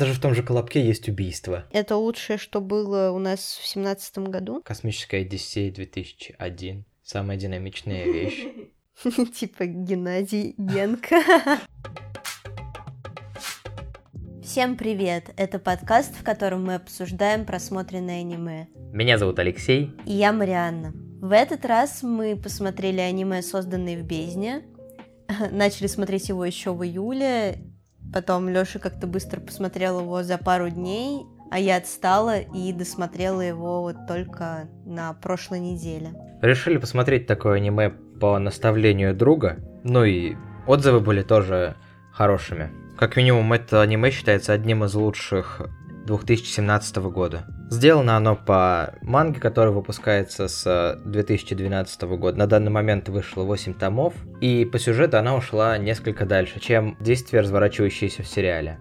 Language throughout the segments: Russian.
Даже в том же Колобке есть убийство. Это лучшее, что было у нас в семнадцатом году. Космическая Одиссея 2001. Самая динамичная вещь. Типа Геннадий Генка. Всем привет! Это подкаст, в котором мы обсуждаем просмотренное аниме. Меня зовут Алексей. И я Марианна. В этот раз мы посмотрели аниме, созданное в бездне. Начали смотреть его еще в июле. Потом Лёша как-то быстро посмотрел его за пару дней, а я отстала и досмотрела его вот только на прошлой неделе. Решили посмотреть такое аниме по наставлению друга. Ну и отзывы были тоже хорошими. Как минимум, это аниме считается одним из лучших 2017 года. Сделано оно по манге, которая выпускается с 2012 года. На данный момент вышло 8 томов, и по сюжету она ушла несколько дальше, чем действия, разворачивающиеся в сериале.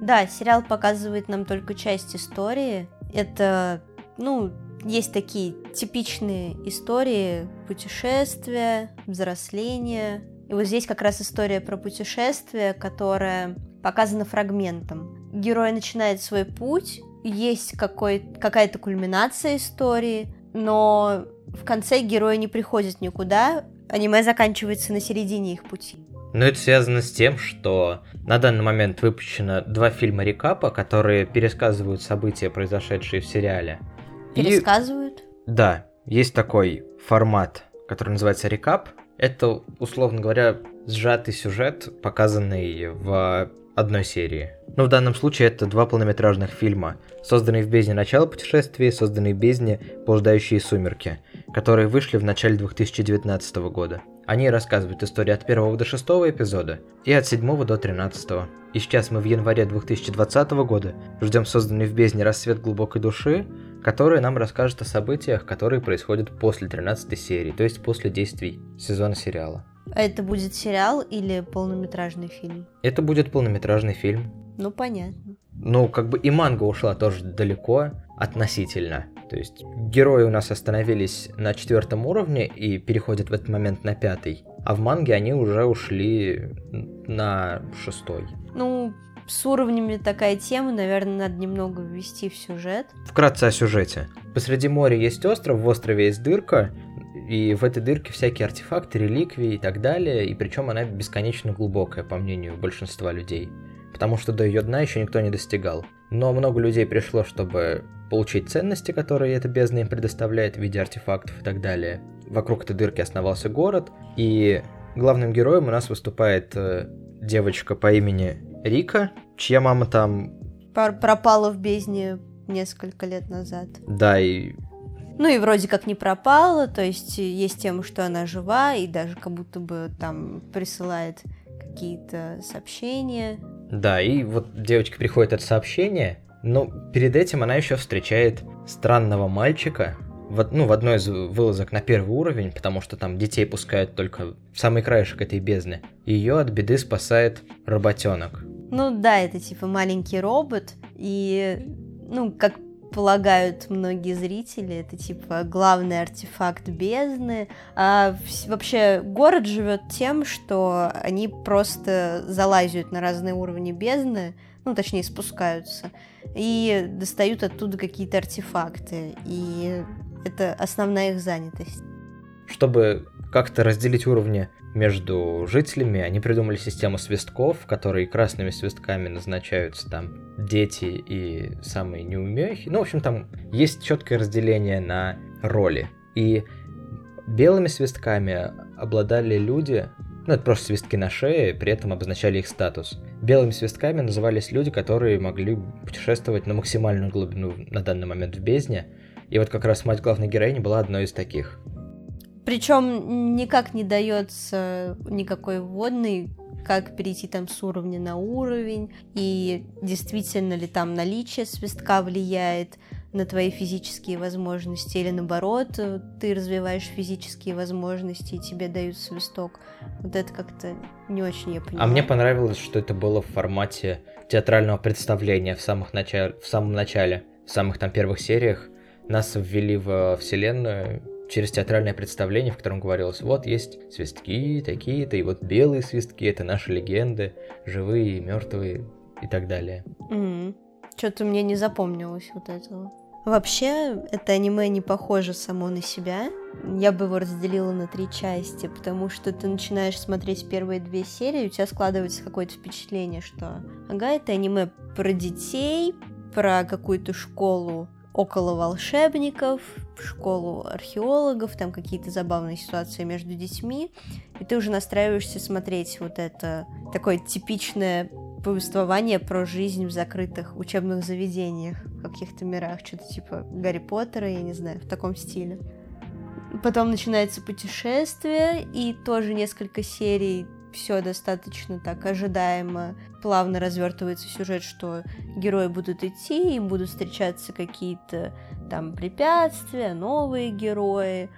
Да, сериал показывает нам только часть истории. Это, ну, есть такие типичные истории путешествия, взросления, и вот здесь как раз история про путешествие, которая показана фрагментом. Герой начинает свой путь, есть какой, какая-то кульминация истории, но в конце герои не приходят никуда, аниме заканчивается на середине их пути. Но это связано с тем, что на данный момент выпущено два фильма рекапа, которые пересказывают события, произошедшие в сериале. Пересказывают? И... Да, есть такой формат, который называется рекап, это, условно говоря, сжатый сюжет, показанный в одной серии. Но в данном случае это два полнометражных фильма, созданные в бездне начала путешествия и созданные в бездне блуждающие сумерки, которые вышли в начале 2019 года. Они рассказывают историю от первого до шестого эпизода и от седьмого до тринадцатого. И сейчас мы в январе 2020 года ждем созданный в бездне рассвет глубокой души, который нам расскажет о событиях, которые происходят после 13 серии, то есть после действий сезона сериала. А это будет сериал или полнометражный фильм? Это будет полнометражный фильм. Ну, понятно. Ну, как бы и манга ушла тоже далеко относительно. То есть герои у нас остановились на четвертом уровне и переходят в этот момент на пятый. А в манге они уже ушли на шестой. Ну, с уровнями такая тема, наверное, надо немного ввести в сюжет. Вкратце о сюжете. Посреди моря есть остров, в острове есть дырка, и в этой дырке всякие артефакты, реликвии и так далее, и причем она бесконечно глубокая, по мнению большинства людей. Потому что до ее дна еще никто не достигал. Но много людей пришло, чтобы получить ценности, которые эта бездна им предоставляет в виде артефактов и так далее. Вокруг этой дырки основался город, и главным героем у нас выступает э, девочка по имени Рика, чья мама там... Пропала в бездне несколько лет назад. Да, и... Ну и вроде как не пропала, то есть есть тема, что она жива, и даже как будто бы там присылает какие-то сообщения. Да, и вот девочке приходит это сообщение, но перед этим она еще встречает странного мальчика, в, ну, в одной из вылазок на первый уровень, потому что там детей пускают только в самый краешек этой бездны. Ее от беды спасает роботенок. Ну да, это типа маленький робот, и, ну, как полагают многие зрители, это типа главный артефакт бездны. А вообще город живет тем, что они просто залазят на разные уровни бездны, ну, точнее, спускаются, и достают оттуда какие-то артефакты. И это основная их занятость. Чтобы как-то разделить уровни между жителями, они придумали систему свистков, в которой красными свистками назначаются там дети и самые неумехи. Ну, в общем, там есть четкое разделение на роли. И белыми свистками обладали люди, ну, это просто свистки на шее, при этом обозначали их статус. Белыми свистками назывались люди, которые могли путешествовать на максимальную глубину на данный момент в бездне, и вот как раз мать главной героини была одной из таких. Причем никак не дается никакой вводный, как перейти там с уровня на уровень, и действительно ли там наличие свистка влияет на твои физические возможности, или наоборот, ты развиваешь физические возможности, и тебе дают свисток. Вот это как-то не очень я понимаю. А мне понравилось, что это было в формате театрального представления в, самых начале, в самом начале, в самых там первых сериях нас ввели в вселенную через театральное представление, в котором говорилось, вот есть свистки такие-то, и вот белые свистки, это наши легенды, живые и мертвые, и так далее. Mm. Что-то мне не запомнилось вот этого. Вообще, это аниме не похоже само на себя. Я бы его разделила на три части, потому что ты начинаешь смотреть первые две серии, у тебя складывается какое-то впечатление, что ага, это аниме про детей, про какую-то школу около волшебников, школу археологов, там какие-то забавные ситуации между детьми, и ты уже настраиваешься смотреть вот это такое типичное повествование про жизнь в закрытых учебных заведениях, в каких-то мирах, что-то типа Гарри Поттера, я не знаю, в таком стиле. Потом начинается путешествие, и тоже несколько серий все достаточно так ожидаемо, плавно развертывается сюжет, что герои будут идти, им будут встречаться какие-то там препятствия, новые герои,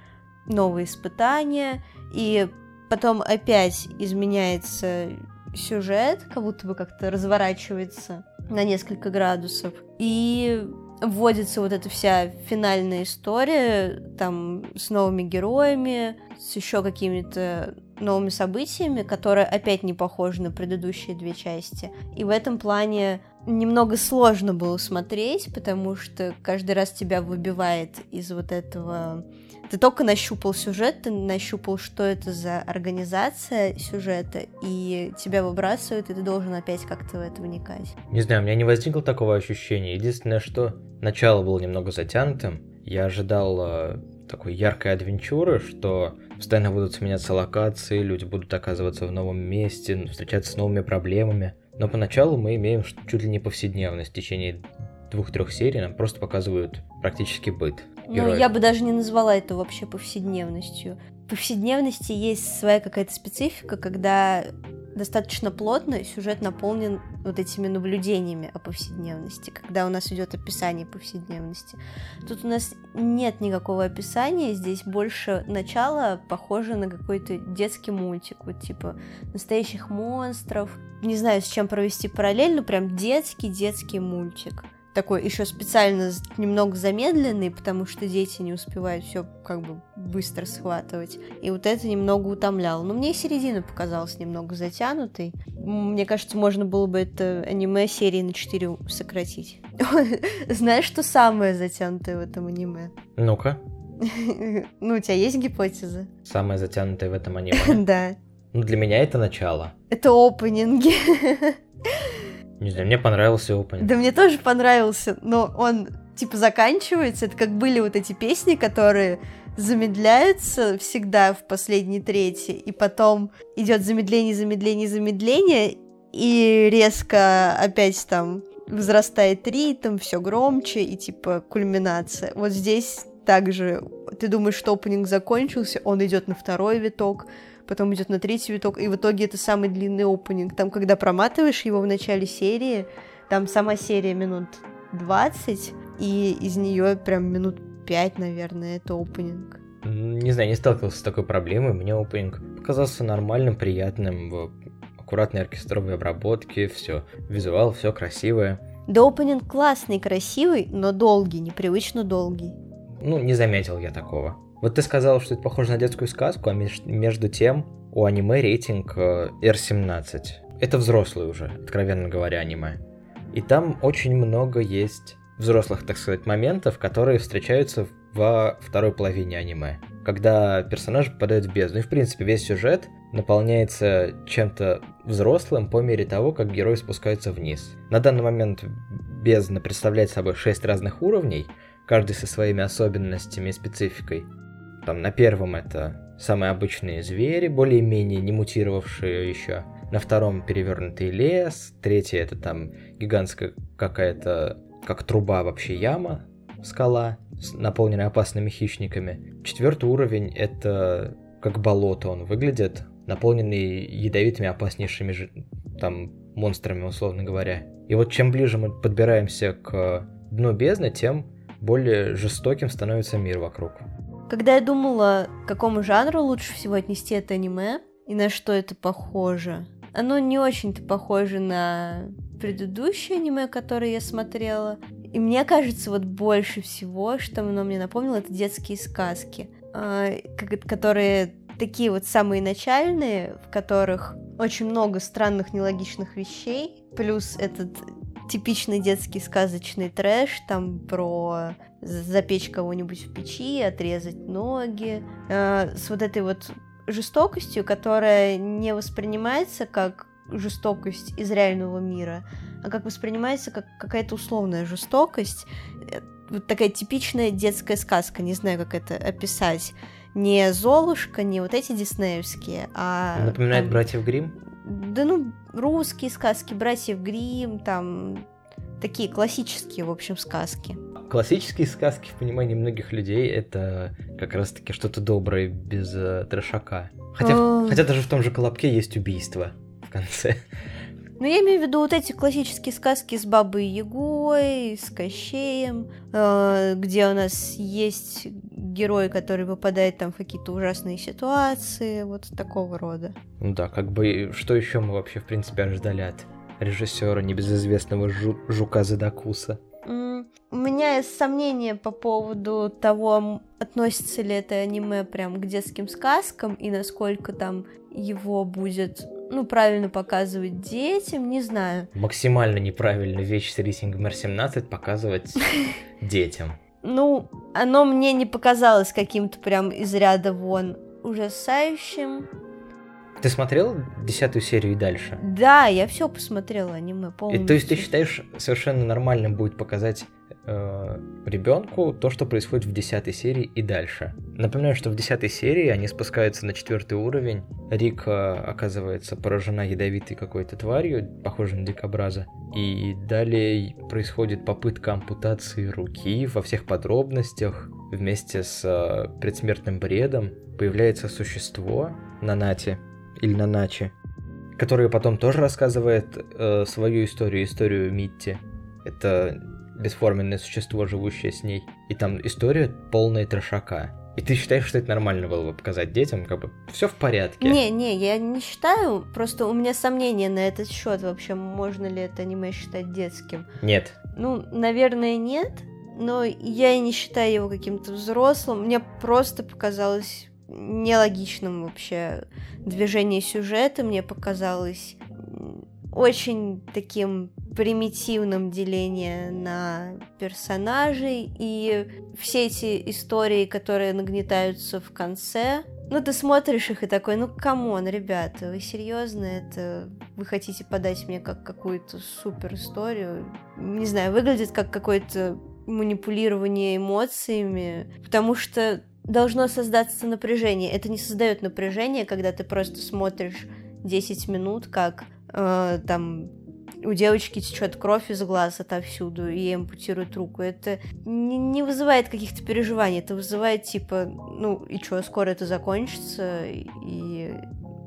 новые испытания, и потом опять изменяется сюжет, как будто бы как-то разворачивается на несколько градусов. И вводится вот эта вся финальная история, там, с новыми героями, с еще какими-то новыми событиями, которые опять не похожи на предыдущие две части. И в этом плане немного сложно было смотреть, потому что каждый раз тебя выбивает из вот этого ты только нащупал сюжет, ты нащупал, что это за организация сюжета, и тебя выбрасывают, и ты должен опять как-то в это вникать. Не знаю, у меня не возникло такого ощущения. Единственное, что начало было немного затянутым. Я ожидал э, такой яркой адвенчуры, что постоянно будут сменяться локации, люди будут оказываться в новом месте, встречаться с новыми проблемами. Но поначалу мы имеем чуть ли не повседневность. В течение двух-трех серий нам просто показывают практически быт. Ну, я бы даже не назвала это вообще повседневностью. Повседневности есть своя какая-то специфика, когда достаточно плотно сюжет наполнен вот этими наблюдениями о повседневности, когда у нас идет описание повседневности. Тут у нас нет никакого описания, здесь больше начало похоже на какой-то детский мультик, вот типа настоящих монстров. Не знаю, с чем провести параллель, но прям детский-детский мультик такой еще специально немного замедленный, потому что дети не успевают все как бы быстро схватывать. И вот это немного утомляло. Но мне середина показалась немного затянутой. Мне кажется, можно было бы это аниме серии на 4 сократить. Знаешь, что самое затянутое в этом аниме? Ну-ка. Ну, у тебя есть гипотеза? Самое затянутое в этом аниме? Да. Ну, для меня это начало. Это опенинги. Не знаю, мне понравился опенинг. Да мне тоже понравился, но он типа заканчивается. Это как были вот эти песни, которые замедляются всегда в последней трети, и потом идет замедление, замедление, замедление, и резко опять там возрастает ритм, все громче, и типа кульминация. Вот здесь также ты думаешь, что опенинг закончился, он идет на второй виток, потом идет на третий виток, и в итоге это самый длинный опенинг. Там, когда проматываешь его в начале серии, там сама серия минут 20, и из нее прям минут 5, наверное, это опенинг. Не знаю, не сталкивался с такой проблемой. Мне опенинг показался нормальным, приятным, в аккуратной оркестровой обработке, все, визуал, все красивое. Да, опенинг классный, красивый, но долгий, непривычно долгий. Ну, не заметил я такого. Вот ты сказал, что это похоже на детскую сказку, а между тем у аниме рейтинг R17. Э, это взрослый уже, откровенно говоря, аниме. И там очень много есть взрослых, так сказать, моментов, которые встречаются во второй половине аниме. Когда персонаж попадает в бездну. И, в принципе, весь сюжет наполняется чем-то взрослым по мере того, как герой спускается вниз. На данный момент бездна представляет собой 6 разных уровней, каждый со своими особенностями и спецификой. Там на первом это самые обычные звери, более-менее не мутировавшие еще. На втором перевернутый лес. Третье это там гигантская какая-то, как труба вообще яма, скала, наполненная опасными хищниками. Четвертый уровень это как болото он выглядит, наполненный ядовитыми опаснейшими там монстрами, условно говоря. И вот чем ближе мы подбираемся к дну бездны, тем более жестоким становится мир вокруг. Когда я думала, к какому жанру лучше всего отнести это аниме и на что это похоже, оно не очень-то похоже на предыдущее аниме, которое я смотрела. И мне кажется, вот больше всего, что оно мне напомнило, это детские сказки, а, которые такие вот самые начальные, в которых очень много странных нелогичных вещей, плюс этот типичный детский сказочный трэш, там про запечь кого-нибудь в печи, отрезать ноги, э, с вот этой вот жестокостью, которая не воспринимается как жестокость из реального мира, а как воспринимается как какая-то условная жестокость, э, вот такая типичная детская сказка, не знаю, как это описать. Не Золушка, не вот эти диснеевские, а... Напоминает там, братьев Грим? Да ну, русские сказки, братьев Грим, там такие классические, в общем, сказки. Классические сказки в понимании многих людей это как раз-таки что-то доброе без э, трешака. Хотя, хотя даже в том же Колобке есть убийство в конце. Ну, я имею в виду вот эти классические сказки с Бабой Ягой, с Кощеем, э, где у нас есть герой, который попадает там в какие-то ужасные ситуации, вот такого рода. Ну да, как бы, что еще мы вообще, в принципе, ожидали от режиссера небезызвестного Жу- Жука Задакуса? У меня есть сомнения по поводу того, относится ли это аниме прям к детским сказкам и насколько там его будет ну, правильно показывать детям, не знаю. Максимально неправильно вещь с рейтингом R17 показывать детям. Ну, оно мне не показалось каким-то прям из ряда вон ужасающим. Ты смотрел десятую серию и дальше? Да, я все посмотрела аниме полностью. И, то есть ты считаешь совершенно нормальным будет показать э, ребенку то, что происходит в десятой серии и дальше. Напоминаю, что в десятой серии они спускаются на четвертый уровень. Рика оказывается поражена ядовитой какой-то тварью, похожей на дикобраза. И далее происходит попытка ампутации руки во всех подробностях. Вместе с э, предсмертным бредом появляется существо на Нате или на Наче, которое потом тоже рассказывает э, свою историю, историю Митти. Это бесформенное существо, живущее с ней. И там история полная трешака. И ты считаешь, что это нормально было бы показать детям? Как бы все в порядке. Не, не, я не считаю. Просто у меня сомнения на этот счет вообще. Можно ли это аниме считать детским? Нет. Ну, наверное, нет. Но я и не считаю его каким-то взрослым. Мне просто показалось нелогичным вообще движение сюжета. Мне показалось очень таким примитивным деление на персонажей и все эти истории, которые нагнетаются в конце. Ну, ты смотришь их и такой, ну, come on, ребята, вы серьезно это... Вы хотите подать мне как какую-то супер историю? Не знаю, выглядит как какое-то манипулирование эмоциями, потому что должно создаться напряжение. Это не создает напряжение, когда ты просто смотришь 10 минут, как э, там у девочки течет кровь из глаз отовсюду, и ей ампутируют руку. Это не, не вызывает каких-то переживаний, это вызывает типа, ну и что, скоро это закончится, и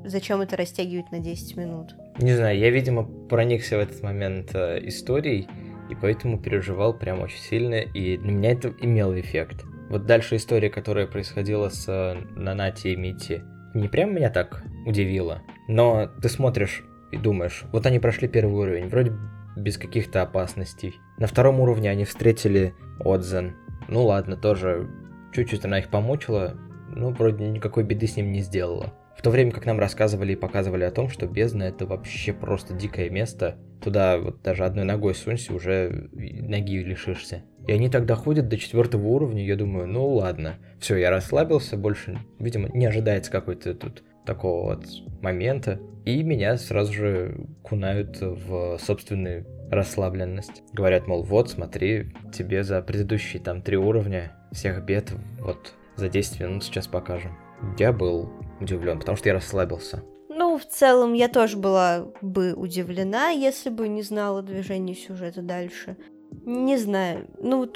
зачем это растягивать на 10 минут? Не знаю, я, видимо, проникся в этот момент э, историей, и поэтому переживал прям очень сильно, и для меня это имело эффект. Вот дальше история, которая происходила с э, Нанати и Мити, не прям меня так удивила, но ты смотришь и думаешь, вот они прошли первый уровень, вроде без каких-то опасностей. На втором уровне они встретили Отзен. Ну ладно, тоже чуть-чуть она их помучила, но вроде никакой беды с ним не сделала. В то время как нам рассказывали и показывали о том, что бездна это вообще просто дикое место. Туда вот даже одной ногой сунься, уже ноги лишишься. И они тогда ходят до четвертого уровня, я думаю, ну ладно, все, я расслабился, больше, видимо, не ожидается какой-то тут такого вот момента. И меня сразу же кунают в собственную расслабленность. Говорят, мол, вот, смотри, тебе за предыдущие там три уровня всех бед вот за 10 минут сейчас покажем. Я был удивлен, потому что я расслабился. Ну, в целом, я тоже была бы удивлена, если бы не знала движение сюжета дальше. Не знаю. Ну,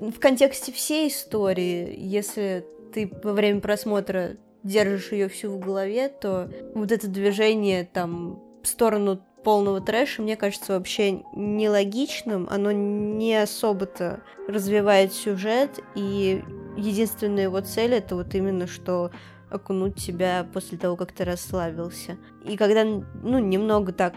в контексте всей истории, если ты во время просмотра держишь ее всю в голове, то вот это движение там в сторону полного трэша, мне кажется, вообще нелогичным. Оно не особо-то развивает сюжет, и единственная его цель это вот именно что окунуть тебя после того, как ты расслабился. И когда, ну, немного так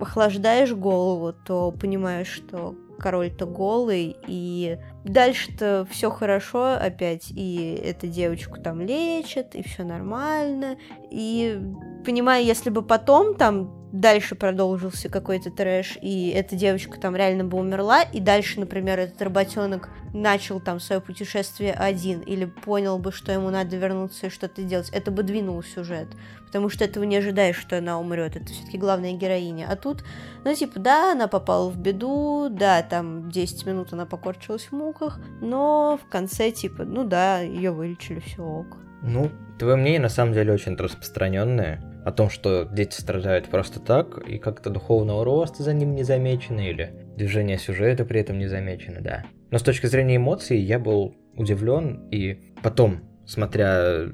охлаждаешь голову, то понимаешь, что король-то голый, и дальше-то все хорошо опять, и эту девочку там лечат, и все нормально, и понимаю, если бы потом там дальше продолжился какой-то трэш, и эта девочка там реально бы умерла, и дальше, например, этот работенок начал там свое путешествие один, или понял бы, что ему надо вернуться и что-то делать, это бы двинул сюжет, потому что этого не ожидаешь, что она умрет, это все-таки главная героиня. А тут, ну, типа, да, она попала в беду, да, там 10 минут она покорчилась в муках, но в конце, типа, ну да, ее вылечили, все ок. Ну, твое мнение на самом деле очень распространенное о том, что дети страдают просто так, и как-то духовного роста за ним не замечено, или движение сюжета при этом не замечено, да. Но с точки зрения эмоций я был удивлен, и потом, смотря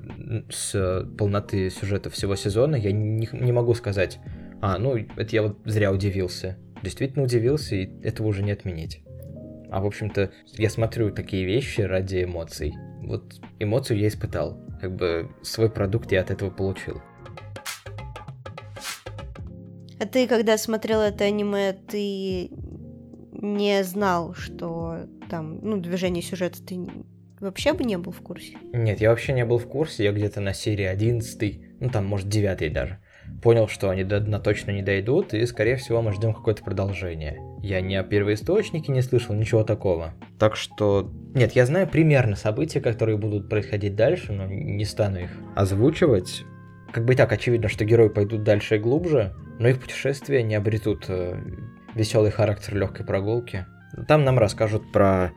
с полноты сюжета всего сезона, я не, не могу сказать, а, ну, это я вот зря удивился. Действительно удивился, и этого уже не отменить. А, в общем-то, я смотрю такие вещи ради эмоций. Вот эмоцию я испытал. Как бы свой продукт я от этого получил. А ты, когда смотрел это аниме, ты не знал, что там, ну, движение сюжета ты вообще бы не был в курсе? Нет, я вообще не был в курсе. Я где-то на серии 11, ну там, может, 9 даже. Понял, что они до дна точно не дойдут, и, скорее всего, мы ждем какое-то продолжение. Я ни о первоисточнике не слышал, ничего такого. Так что... Нет, я знаю примерно события, которые будут происходить дальше, но не стану их озвучивать. Как бы и так очевидно, что герои пойдут дальше и глубже, но их путешествия не обретут э, веселый характер легкой прогулки. Там нам расскажут про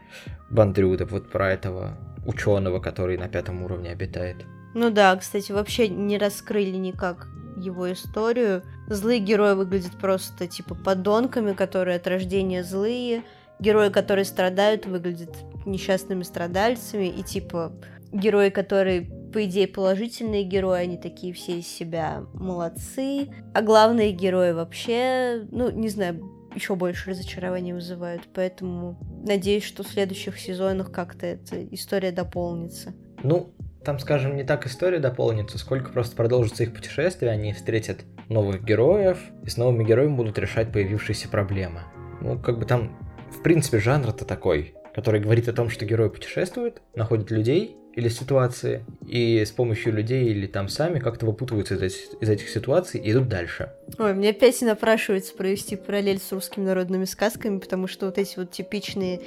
Бандрюда, вот про этого ученого, который на пятом уровне обитает. Ну да, кстати, вообще не раскрыли никак его историю. Злые герои выглядят просто типа подонками, которые от рождения злые. Герои, которые страдают, выглядят несчастными страдальцами. И типа герои, которые по идее, положительные герои, они такие все из себя молодцы, а главные герои вообще, ну, не знаю, еще больше разочарований вызывают, поэтому надеюсь, что в следующих сезонах как-то эта история дополнится. Ну, там, скажем, не так история дополнится, сколько просто продолжится их путешествие, они встретят новых героев, и с новыми героями будут решать появившиеся проблемы. Ну, как бы там, в принципе, жанр-то такой, который говорит о том, что герой путешествует, находит людей, или ситуации, и с помощью людей или там сами как-то выпутываются из, из этих ситуаций и идут дальше. Ой, мне опять напрашивается провести параллель с русскими народными сказками, потому что вот эти вот типичные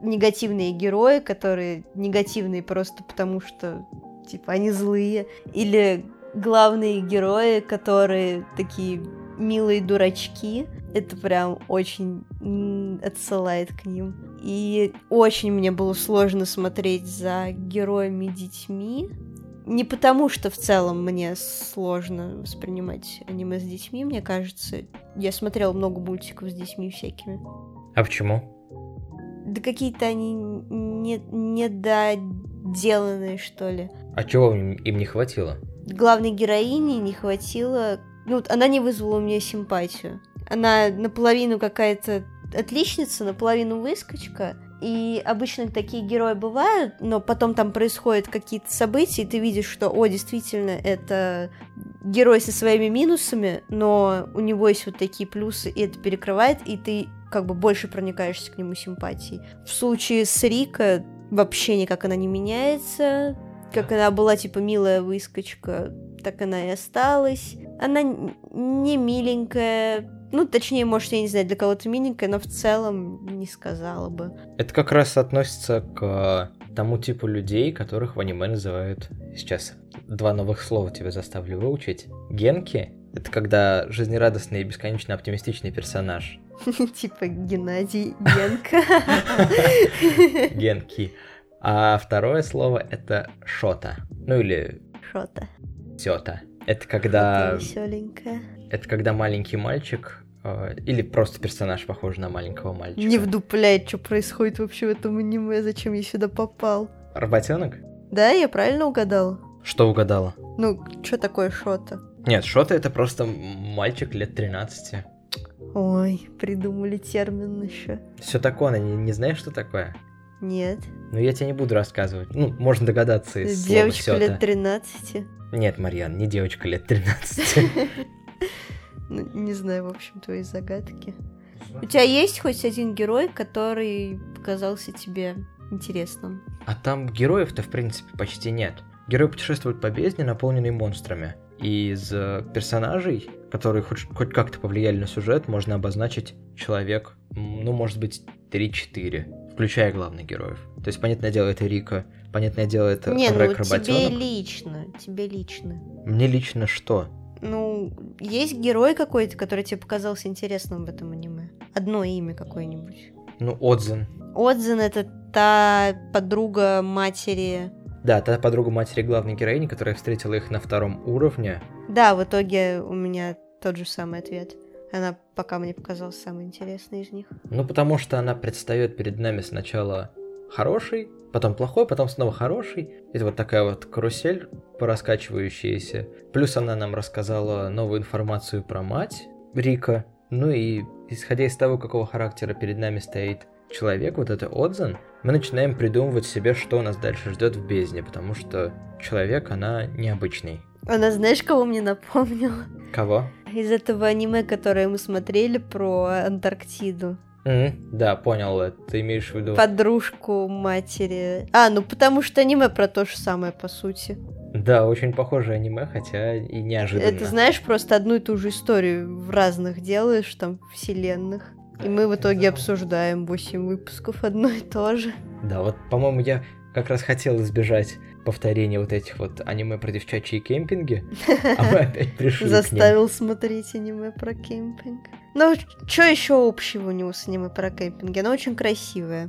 негативные герои, которые негативные просто потому, что типа они злые, или главные герои, которые такие милые дурачки, это прям очень отсылает к ним. И очень мне было сложно смотреть за героями детьми. Не потому, что в целом мне сложно воспринимать аниме с детьми, мне кажется. Я смотрела много мультиков с детьми всякими. А почему? Да какие-то они не, недоделанные, что ли. А чего им не хватило? Главной героине не хватило... Ну, она не вызвала у меня симпатию. Она наполовину какая-то отличница, наполовину выскочка. И обычно такие герои бывают, но потом там происходят какие-то события, и ты видишь, что, о, действительно, это герой со своими минусами, но у него есть вот такие плюсы, и это перекрывает, и ты как бы больше проникаешься к нему симпатией. В случае с Рика вообще никак она не меняется. Как она была, типа, милая выскочка, так она и осталась. Она не миленькая, ну, точнее, может, я не знаю, для кого-то миленькая, но в целом не сказала бы. Это как раз относится к тому типу людей, которых в аниме называют... Сейчас два новых слова тебя заставлю выучить. Генки — это когда жизнерадостный и бесконечно оптимистичный персонаж. Типа Геннадий Генка. Генки. А второе слово — это шота. Ну или... Шота. Сёта. Это когда... Это когда маленький мальчик или просто персонаж похож на маленького мальчика. Не вдупляет, что происходит вообще в этом аниме, зачем я сюда попал. Работенок? Да, я правильно угадала. Что угадала? Ну, что такое Шота? Нет, Шота это просто мальчик лет 13. Ой, придумали термин еще. Все такое, не, не знаешь, что такое? Нет. Ну, я тебе не буду рассказывать. Ну, можно догадаться из Девочка слова лет 13. Нет, Марьян, не девочка лет 13. Ну, не знаю, в общем, твои загадки. У тебя есть хоть один герой, который показался тебе интересным? А там героев-то, в принципе, почти нет. Герои путешествуют по бездне, наполненной монстрами. И из э, персонажей, которые хоть, хоть как-то повлияли на сюжет, можно обозначить человек, ну, может быть, 3-4, включая главных героев. То есть, понятное дело, это Рика, понятное дело, это Не, Аврек ну тебе лично, тебе лично. Мне лично что? Ну, есть герой какой-то, который тебе показался интересным в этом аниме? Одно имя какое-нибудь. Ну, Отзен. Отзен — это та подруга матери... Да, та подруга матери главной героини, которая встретила их на втором уровне. Да, в итоге у меня тот же самый ответ. Она пока мне показалась самой интересной из них. Ну, потому что она предстает перед нами сначала хороший, потом плохой, потом снова хороший. Это вот такая вот карусель пораскачивающаяся. Плюс она нам рассказала новую информацию про мать Рика. Ну и исходя из того, какого характера перед нами стоит человек, вот это Отзан, мы начинаем придумывать себе, что нас дальше ждет в бездне, потому что человек, она необычный. Она знаешь, кого мне напомнила? Кого? Из этого аниме, которое мы смотрели про Антарктиду. М, да, понял, это ты имеешь в виду... Подружку матери. А, ну потому что аниме про то же самое, по сути. Да, очень похожее аниме, хотя и неожиданно. Это, знаешь, просто одну и ту же историю в разных делаешь, там, вселенных. И мы в итоге обсуждаем 8 выпусков одно и то же. Да, вот, по-моему, я как раз хотел избежать повторения вот этих вот аниме про девчачьи кемпинги, а мы опять пришли. Заставил смотреть аниме про кемпинг. Ну, что еще общего у него с аниме про кемпинги? Оно очень красивое.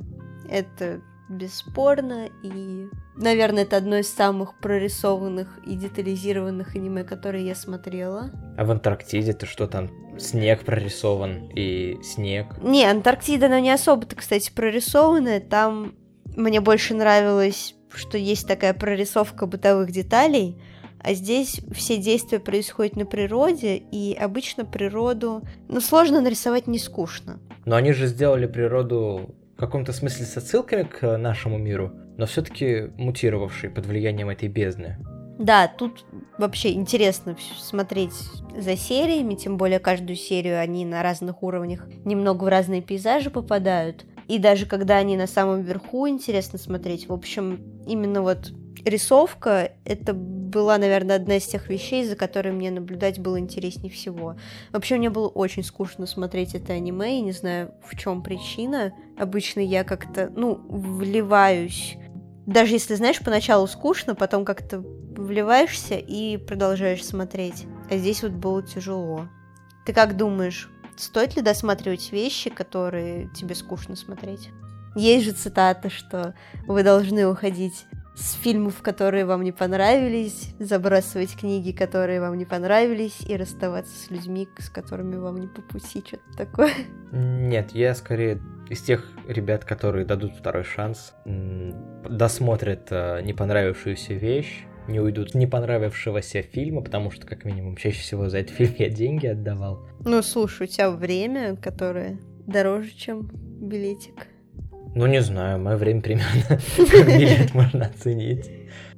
Это бесспорно, и, наверное, это одно из самых прорисованных и детализированных аниме, которые я смотрела. А в Антарктиде-то что там? Снег прорисован и снег. Не, Антарктида, она не особо-то, кстати, прорисованная. Там мне больше нравилось, что есть такая прорисовка бытовых деталей, а здесь все действия происходят на природе, и обычно природу, ну, сложно нарисовать не скучно. Но они же сделали природу в каком-то смысле с отсылками к нашему миру, но все-таки мутировавшей под влиянием этой бездны. Да, тут вообще интересно смотреть за сериями, тем более каждую серию они на разных уровнях немного в разные пейзажи попадают. И даже когда они на самом верху, интересно смотреть. В общем, именно вот рисовка, это была, наверное, одна из тех вещей, за которой мне наблюдать было интереснее всего. Вообще, мне было очень скучно смотреть это аниме, и не знаю, в чем причина. Обычно я как-то, ну, вливаюсь даже если, знаешь, поначалу скучно, потом как-то вливаешься и продолжаешь смотреть. А здесь вот было тяжело. Ты как думаешь, стоит ли досматривать вещи, которые тебе скучно смотреть? Есть же цитата, что вы должны уходить с фильмов, которые вам не понравились, забрасывать книги, которые вам не понравились, и расставаться с людьми, с которыми вам не по пути, что-то такое. Нет, я скорее из тех ребят, которые дадут второй шанс, досмотрят э, не понравившуюся вещь, не уйдут не понравившегося фильма, потому что, как минимум, чаще всего за этот фильм я деньги отдавал. Ну, слушай, у тебя время, которое дороже, чем билетик. Ну, не знаю, мое время примерно как билет можно оценить.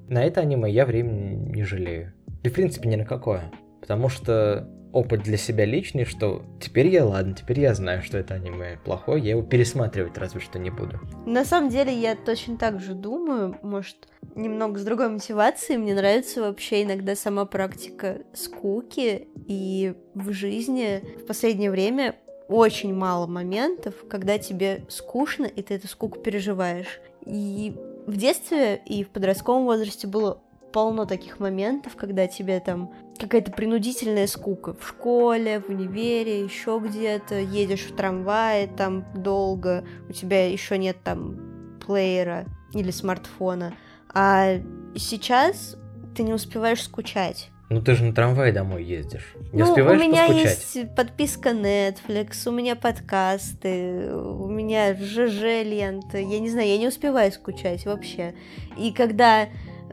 На это аниме я времени не жалею. И, в принципе, ни на какое. Потому что опыт для себя личный, что теперь я, ладно, теперь я знаю, что это аниме плохое, я его пересматривать разве что не буду. На самом деле, я точно так же думаю, может, немного с другой мотивацией. Мне нравится вообще иногда сама практика скуки, и в жизни в последнее время очень мало моментов, когда тебе скучно, и ты эту скуку переживаешь. И в детстве и в подростковом возрасте было полно таких моментов, когда тебе там какая-то принудительная скука в школе, в универе, еще где-то, едешь в трамвае там долго, у тебя еще нет там плеера или смартфона. А сейчас ты не успеваешь скучать. Ну ты же на трамвае домой ездишь. Не ну, успеваешь у меня поскучать? есть подписка Netflix, у меня подкасты, у меня ЖЖ лента. Я не знаю, я не успеваю скучать вообще. И когда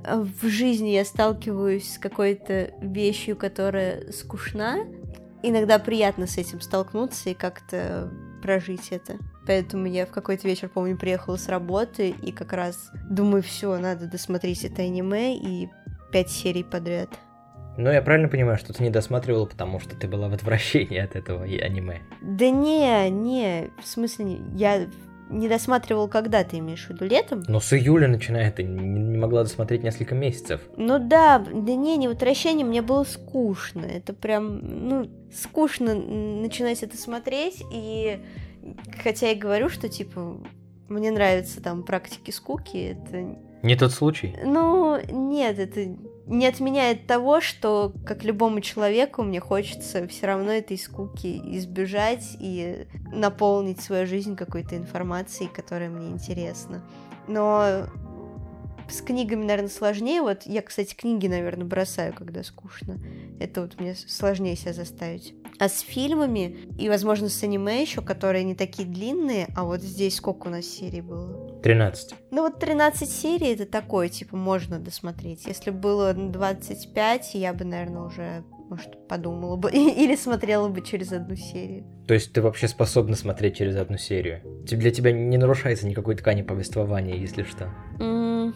в жизни я сталкиваюсь с какой-то вещью, которая скучна, иногда приятно с этим столкнуться и как-то прожить это. Поэтому я в какой-то вечер, помню, приехала с работы и как раз думаю, все, надо досмотреть это аниме и пять серий подряд. Но я правильно понимаю, что ты не досматривала, потому что ты была в отвращении от этого аниме? Да не, не, в смысле, я не досматривал, когда ты имеешь в виду, летом? Но с июля начинает, ты не могла досмотреть несколько месяцев. Ну да, да не, не в отвращении, мне было скучно. Это прям, ну, скучно начинать это смотреть, и хотя я говорю, что, типа, мне нравятся там практики скуки, это... Не тот случай? Ну, нет, это не отменяет того, что, как любому человеку, мне хочется все равно этой скуки избежать и наполнить свою жизнь какой-то информацией, которая мне интересна. Но с книгами, наверное, сложнее. Вот я, кстати, книги, наверное, бросаю, когда скучно. Это вот мне сложнее себя заставить. А с фильмами и, возможно, с аниме еще, которые не такие длинные, а вот здесь сколько у нас серий было? 13. Ну вот 13 серий это такое, типа, можно досмотреть. Если было 25, я бы, наверное, уже может, подумала бы или смотрела бы через одну серию. То есть ты вообще способна смотреть через одну серию? Для тебя не нарушается никакой ткани повествования, если что? Mm.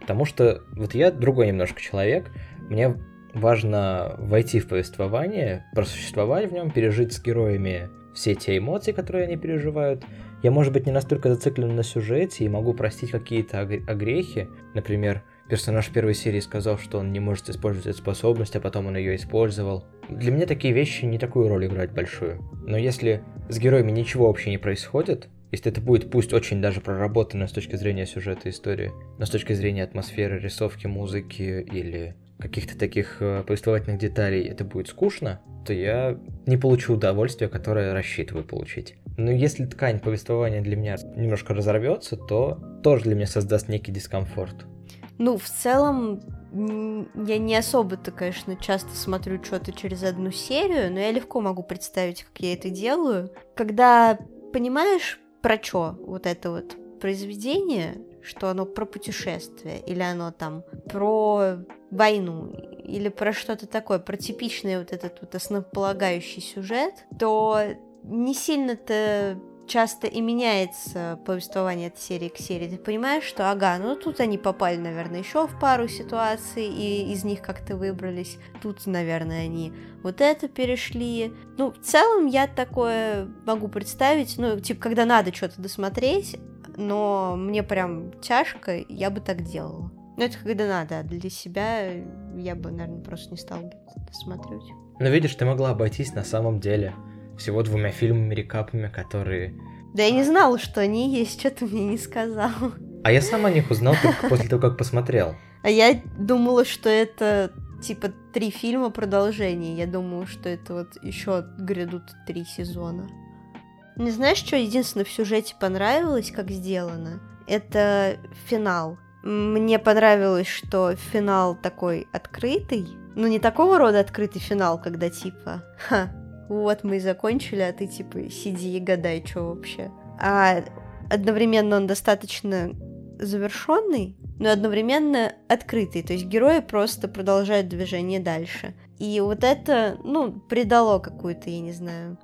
Потому что вот я другой немножко человек, мне важно войти в повествование, просуществовать в нем, пережить с героями все те эмоции, которые они переживают. Я, может быть, не настолько зациклен на сюжете и могу простить какие-то огрехи. Например, персонаж первой серии сказал, что он не может использовать эту способность, а потом он ее использовал. Для меня такие вещи не такую роль играют большую. Но если с героями ничего вообще не происходит, если это будет пусть очень даже проработано с точки зрения сюжета истории, но с точки зрения атмосферы, рисовки, музыки или каких-то таких э, повествовательных деталей это будет скучно, то я не получу удовольствия, которое рассчитываю получить. Но если ткань повествования для меня немножко разорвется, то тоже для меня создаст некий дискомфорт. Ну, в целом, я не особо-то, конечно, часто смотрю что-то через одну серию, но я легко могу представить, как я это делаю. Когда понимаешь, про что вот это вот произведение, что оно про путешествие, или оно там про войну, или про что-то такое, про типичный вот этот вот основополагающий сюжет, то не сильно-то часто и меняется повествование от серии к серии. Ты понимаешь, что ага, ну тут они попали, наверное, еще в пару ситуаций, и из них как-то выбрались. Тут, наверное, они вот это перешли. Ну, в целом я такое могу представить, ну, типа, когда надо что-то досмотреть, но мне прям тяжко, я бы так делала. Ну, это когда надо, а для себя я бы, наверное, просто не стала досматривать. Но видишь, ты могла обойтись на самом деле всего двумя фильмами, рекапами, которые... Да я не знала, что они есть, что ты мне не сказал. А я сам о них узнал только после того, как посмотрел. А я думала, что это типа три фильма продолжения. Я думала, что это вот еще грядут три сезона. Не знаешь, что единственное в сюжете понравилось, как сделано? Это финал. Мне понравилось, что финал такой открытый. Ну, не такого рода открытый финал, когда типа, ха, вот мы и закончили, а ты типа сиди и гадай, что вообще. А одновременно он достаточно завершенный, но одновременно открытый. То есть герои просто продолжают движение дальше. И вот это, ну, придало какую-то, я не знаю,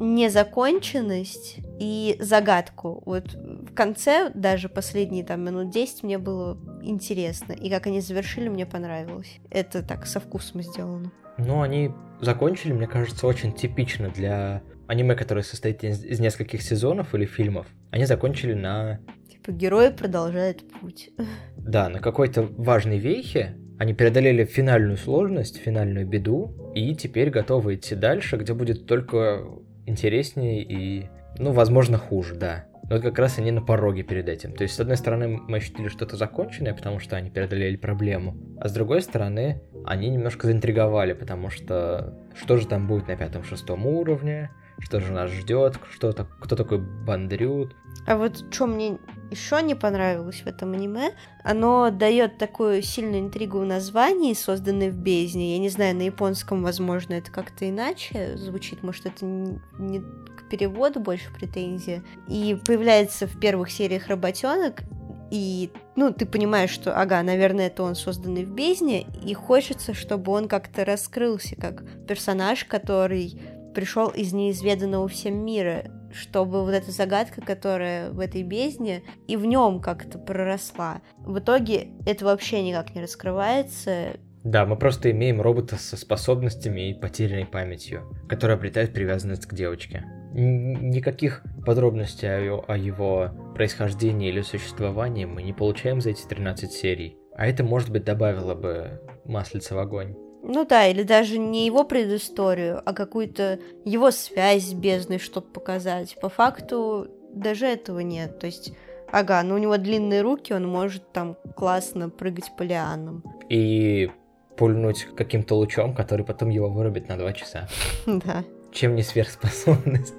незаконченность и загадку. Вот в конце, даже последние там минут 10, мне было интересно. И как они завершили, мне понравилось. Это так, со вкусом сделано. Ну, они закончили, мне кажется, очень типично для аниме, которое состоит из, из нескольких сезонов или фильмов. Они закончили на... Типа герои продолжают путь. Да, на какой-то важной вехе они преодолели финальную сложность, финальную беду, и теперь готовы идти дальше, где будет только интереснее и, ну, возможно, хуже, да. Но вот как раз они на пороге перед этим. То есть, с одной стороны, мы ощутили что-то законченное, потому что они преодолели проблему, а с другой стороны, они немножко заинтриговали, потому что что же там будет на пятом-шестом уровне, что же нас ждет, что то кто такой Бандрют. А вот что мне еще не понравилось в этом аниме, оно дает такую сильную интригу в названии, созданной в бездне. Я не знаю, на японском, возможно, это как-то иначе звучит, может, это не к переводу больше претензия. И появляется в первых сериях работенок, и, ну, ты понимаешь, что, ага, наверное, это он созданный в бездне, и хочется, чтобы он как-то раскрылся, как персонаж, который пришел из неизведанного всем мира, чтобы вот эта загадка, которая в этой бездне, и в нем как-то проросла. В итоге это вообще никак не раскрывается. Да, мы просто имеем робота со способностями и потерянной памятью, который обретает привязанность к девочке. Никаких подробностей о, о его происхождении или существовании мы не получаем за эти 13 серий. А это, может быть, добавило бы маслица в огонь. Ну да, или даже не его предысторию, а какую-то его связь с бездной, чтобы показать. По факту даже этого нет. То есть, ага, ну у него длинные руки, он может там классно прыгать по лианам. И пульнуть каким-то лучом, который потом его вырубит на два часа. Да. Чем не сверхспособность.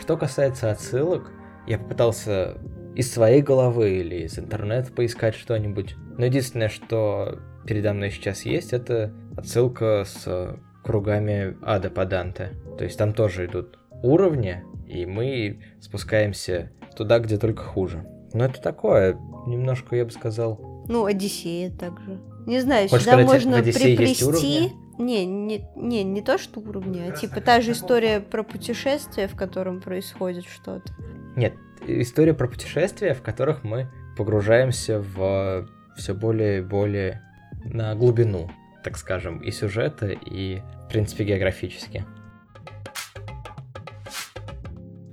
Что касается отсылок, я попытался из своей головы или из интернета поискать что-нибудь. Но единственное, что передо мной сейчас есть, это отсылка с кругами ада по Данте. То есть там тоже идут уровни, и мы спускаемся туда, где только хуже. Но это такое, немножко, я бы сказал... Ну, Одиссея также. Не знаю, Хочешь сюда сказать, можно приплести... Не, не, не, не то, что уровни, а типа та же история про путешествие, в котором происходит что-то. Нет, история про путешествия, в которых мы погружаемся в все более и более на глубину, так скажем, и сюжета, и, в принципе, географически.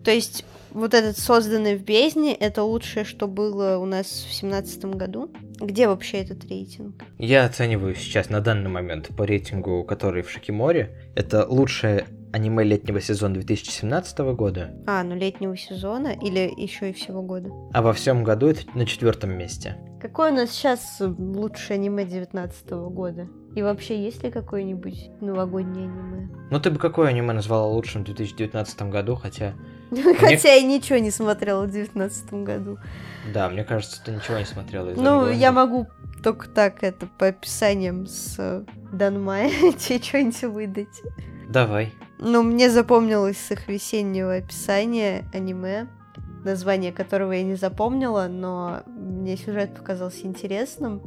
То есть вот этот созданный в бездне, это лучшее, что было у нас в семнадцатом году? Где вообще этот рейтинг? Я оцениваю сейчас на данный момент по рейтингу, который в Шикиморе. Это лучшее аниме летнего сезона 2017 года, А, ну летнего сезона или еще и всего года? а во всем году это на четвертом месте. Какое у нас сейчас лучшее аниме девятнадцатого года? И вообще, есть ли какое-нибудь новогоднее аниме? Ну ты бы какое аниме назвала лучшим в 2019 году, хотя, Хотя я ничего не смотрела в девятнадцатом году. да, мне кажется, ты ничего не смотрела из Ну, я могу только так это по описаниям с Данмая тебе что-нибудь выдать. Давай. Ну, мне запомнилось с их весеннего описания аниме, название которого я не запомнила, но мне сюжет показался интересным,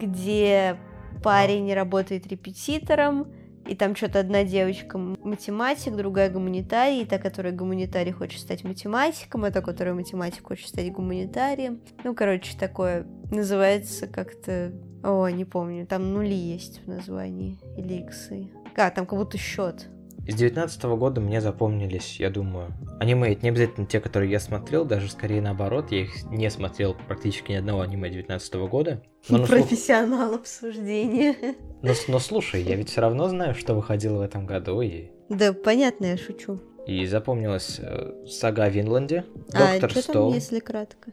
где парень работает репетитором, и там что-то одна девочка математик, другая гуманитарий, и та, которая гуманитарий, хочет стать математиком, а та, которая математик, хочет стать гуманитарием. Ну, короче, такое называется как-то... О, не помню, там нули есть в названии, или иксы. А, там как будто счет. Из 19 года мне запомнились, я думаю, аниме. Это не обязательно те, которые я смотрел, даже скорее наоборот. Я их не смотрел практически ни одного аниме 19 года. Но, слух- Профессионал обсуждения. но, но слушай, я ведь все равно знаю, что выходило в этом году. И, Да, понятно, я шучу. и запомнилась э, сага о Винланде, а Доктор что там, Стоун. если кратко?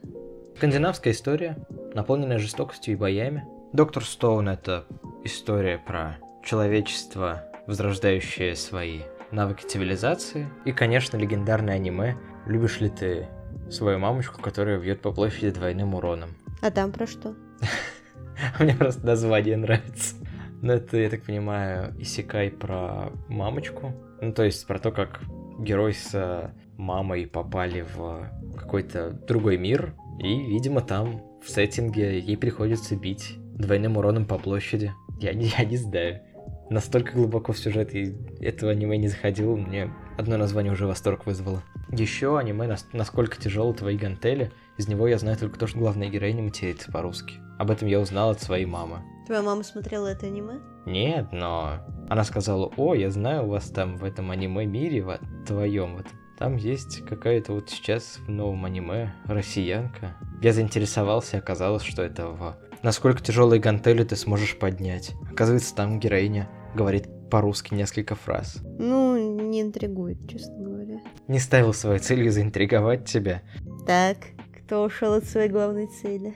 Скандинавская история, наполненная жестокостью и боями. Доктор Стоун — это история про человечество, возрождающее свои навыки цивилизации. И, конечно, легендарное аниме «Любишь ли ты свою мамочку, которая бьет по площади двойным уроном?» А там про что? Мне просто название нравится. Ну, это, я так понимаю, Исекай про мамочку. Ну, то есть про то, как герой с мамой попали в какой-то другой мир. И, видимо, там в сеттинге ей приходится бить двойным уроном по площади. Я я не знаю. Настолько глубоко в сюжет и этого аниме не заходил, мне одно название уже восторг вызвало. Еще аниме «Нас- «Насколько тяжелы твои гантели». Из него я знаю только то, что главная героиня матерится по-русски. Об этом я узнал от своей мамы. Твоя мама смотрела это аниме? Нет, но она сказала, о, я знаю, у вас там в этом аниме-мире, в твоем вот, там есть какая-то вот сейчас в новом аниме россиянка. Я заинтересовался, и оказалось, что это в «Насколько тяжелые гантели ты сможешь поднять?» Оказывается, там героиня говорит по-русски несколько фраз. Ну, не интригует, честно говоря. Не ставил своей целью заинтриговать тебя. Так, кто ушел от своей главной цели?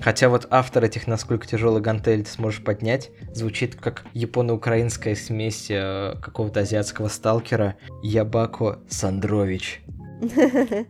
Хотя вот автор этих «Насколько тяжелый гантель ты сможешь поднять» звучит как японо-украинская смесь э, какого-то азиатского сталкера Ябако Сандрович.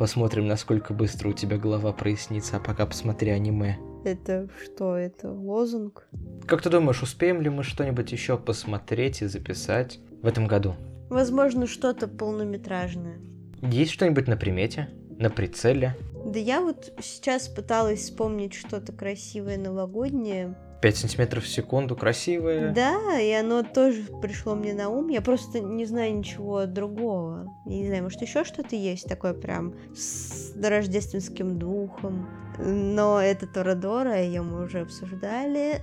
Посмотрим, насколько быстро у тебя голова прояснится, а пока посмотри аниме. Это что, это лозунг? Как ты думаешь, успеем ли мы что-нибудь еще посмотреть и записать в этом году? Возможно, что-то полнометражное. Есть что-нибудь на примете? На прицеле? Да я вот сейчас пыталась вспомнить что-то красивое новогоднее. 5 сантиметров в секунду, красивые. Да, и оно тоже пришло мне на ум. Я просто не знаю ничего другого. Я не знаю, может еще что-то есть такое прям с рождественским духом. Но это Торадора, ее мы уже обсуждали.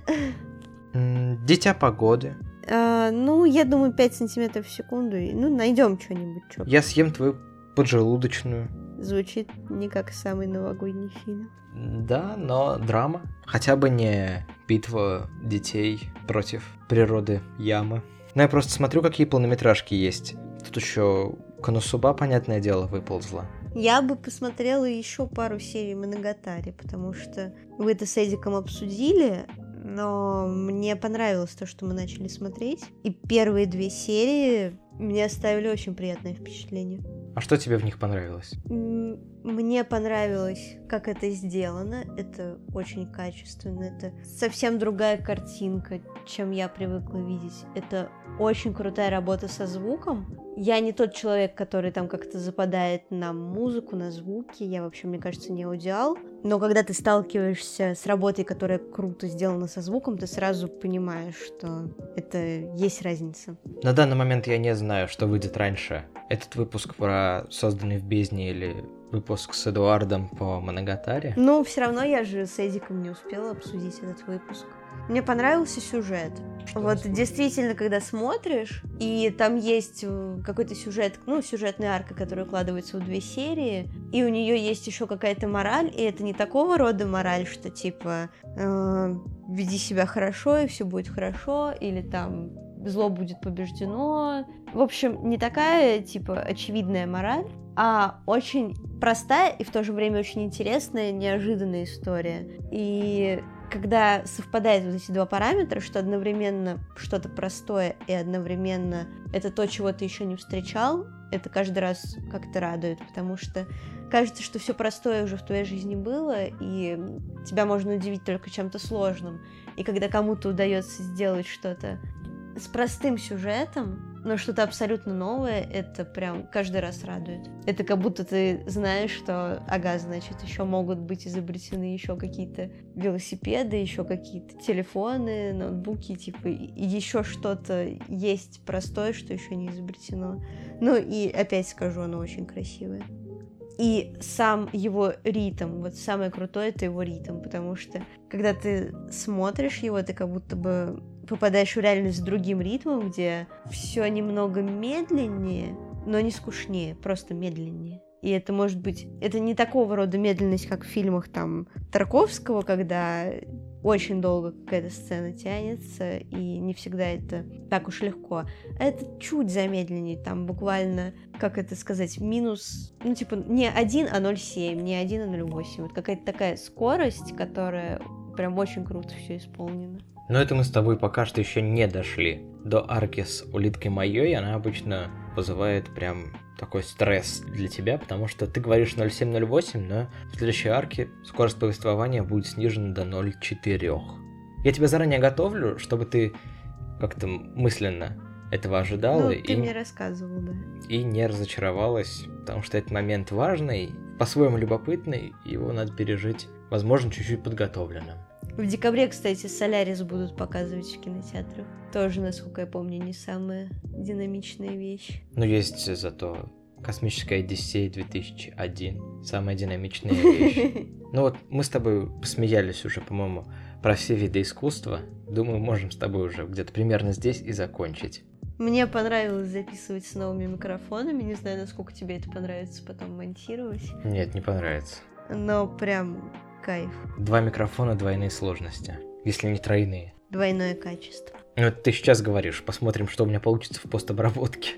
Дитя погоды. А, ну, я думаю, 5 сантиметров в секунду. Ну, найдем что-нибудь, что Я съем твою поджелудочную. Звучит не как самый новогодний фильм. Да, но драма. Хотя бы не битва детей против природы ямы. Но я просто смотрю, какие полнометражки есть. Тут еще Коносуба, понятное дело, выползла. Я бы посмотрела еще пару серий Моногатари, потому что вы это с Эдиком обсудили, но мне понравилось то, что мы начали смотреть. И первые две серии мне оставили очень приятное впечатление. А что тебе в них понравилось? Мне понравилось, как это сделано. Это очень качественно. Это совсем другая картинка, чем я привыкла видеть. Это очень крутая работа со звуком. Я не тот человек, который там как-то западает на музыку, на звуки. Я вообще, мне кажется, не аудиал. Но когда ты сталкиваешься с работой, которая круто сделана со звуком, ты сразу понимаешь, что это есть разница. На данный момент я не знаю, что выйдет раньше. Этот выпуск про созданный в бездне или выпуск с Эдуардом по Моногатаре. Но все равно я же с Эдиком не успела обсудить этот выпуск. Мне понравился сюжет. Что вот действительно, когда смотришь, и там есть э, какой-то сюжет, ну, сюжетная арка, которая укладывается в две серии, и у нее есть еще какая-то мораль, и это не такого рода мораль, что типа э, веди себя хорошо, и все будет хорошо, или там зло будет побеждено. В общем, не такая, типа, очевидная мораль, а очень простая и в то же время очень интересная, неожиданная история. И когда совпадают вот эти два параметра, что одновременно что-то простое и одновременно это то, чего ты еще не встречал, это каждый раз как-то радует, потому что кажется, что все простое уже в твоей жизни было, и тебя можно удивить только чем-то сложным. И когда кому-то удается сделать что-то с простым сюжетом, но что-то абсолютно новое, это прям каждый раз радует. Это как будто ты знаешь, что, ага, значит, еще могут быть изобретены еще какие-то велосипеды, еще какие-то телефоны, ноутбуки, типа, еще что-то есть простое, что еще не изобретено. Ну и опять скажу, оно очень красивое. И сам его ритм, вот самое крутое это его ритм, потому что когда ты смотришь его, ты как будто бы попадаешь в реальность с другим ритмом, где все немного медленнее, но не скучнее, просто медленнее. И это может быть, это не такого рода медленность, как в фильмах там Тарковского, когда очень долго какая-то сцена тянется, и не всегда это так уж легко. Это чуть замедленнее, там буквально, как это сказать, минус, ну типа не 1, а 0,7, не 1, а 0,8. Вот какая-то такая скорость, которая прям очень круто все исполнено. Но это мы с тобой пока что еще не дошли. До арки с улиткой моей она обычно вызывает прям такой стресс для тебя, потому что ты говоришь 0,7-0,8, но в следующей арке скорость повествования будет снижена до 0,4. Я тебя заранее готовлю, чтобы ты как-то мысленно этого ожидала Ну, и, ты мне рассказывал, да. и не разочаровалась, потому что этот момент важный, по-своему любопытный, его надо пережить, возможно, чуть-чуть подготовленным. В декабре, кстати, Солярис будут показывать в кинотеатрах. Тоже, насколько я помню, не самая динамичная вещь. Но есть зато Космическая Одиссея 2001. Самая динамичная вещь. Ну вот, мы с тобой посмеялись уже, по-моему, про все виды искусства. Думаю, можем с тобой уже где-то примерно здесь и закончить. Мне понравилось записывать с новыми микрофонами. Не знаю, насколько тебе это понравится потом монтировать. Нет, не понравится. Но прям кайф. Два микрофона двойные сложности, если не тройные. Двойное качество. Ну, это ты сейчас говоришь, посмотрим, что у меня получится в постобработке.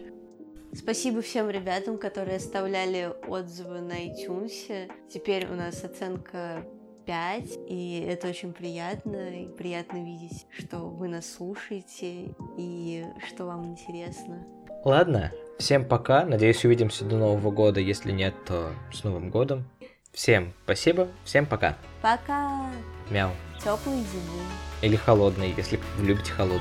Спасибо всем ребятам, которые оставляли отзывы на iTunes. Теперь у нас оценка 5, и это очень приятно, и приятно видеть, что вы нас слушаете, и что вам интересно. Ладно, всем пока, надеюсь, увидимся до Нового года, если нет, то с Новым годом. Всем спасибо, всем пока. Пока! Мяу. Теплой зимы! Или холодный, если вы любите холодные.